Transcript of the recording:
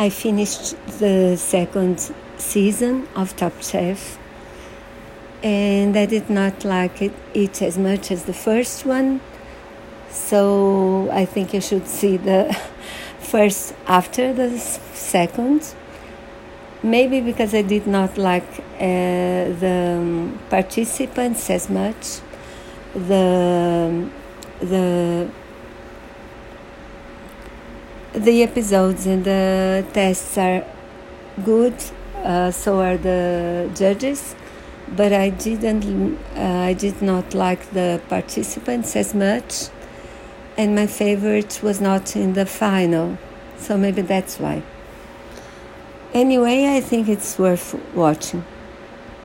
I finished the second season of Top Chef and I did not like it, it as much as the first one. So I think you should see the first after the second. Maybe because I did not like uh, the participants as much, the the the episodes and the tests are good, uh, so are the judges. But I didn't uh, I did not like the participants as much. And my favorite was not in the final so maybe that's why. Anyway I think it's worth watching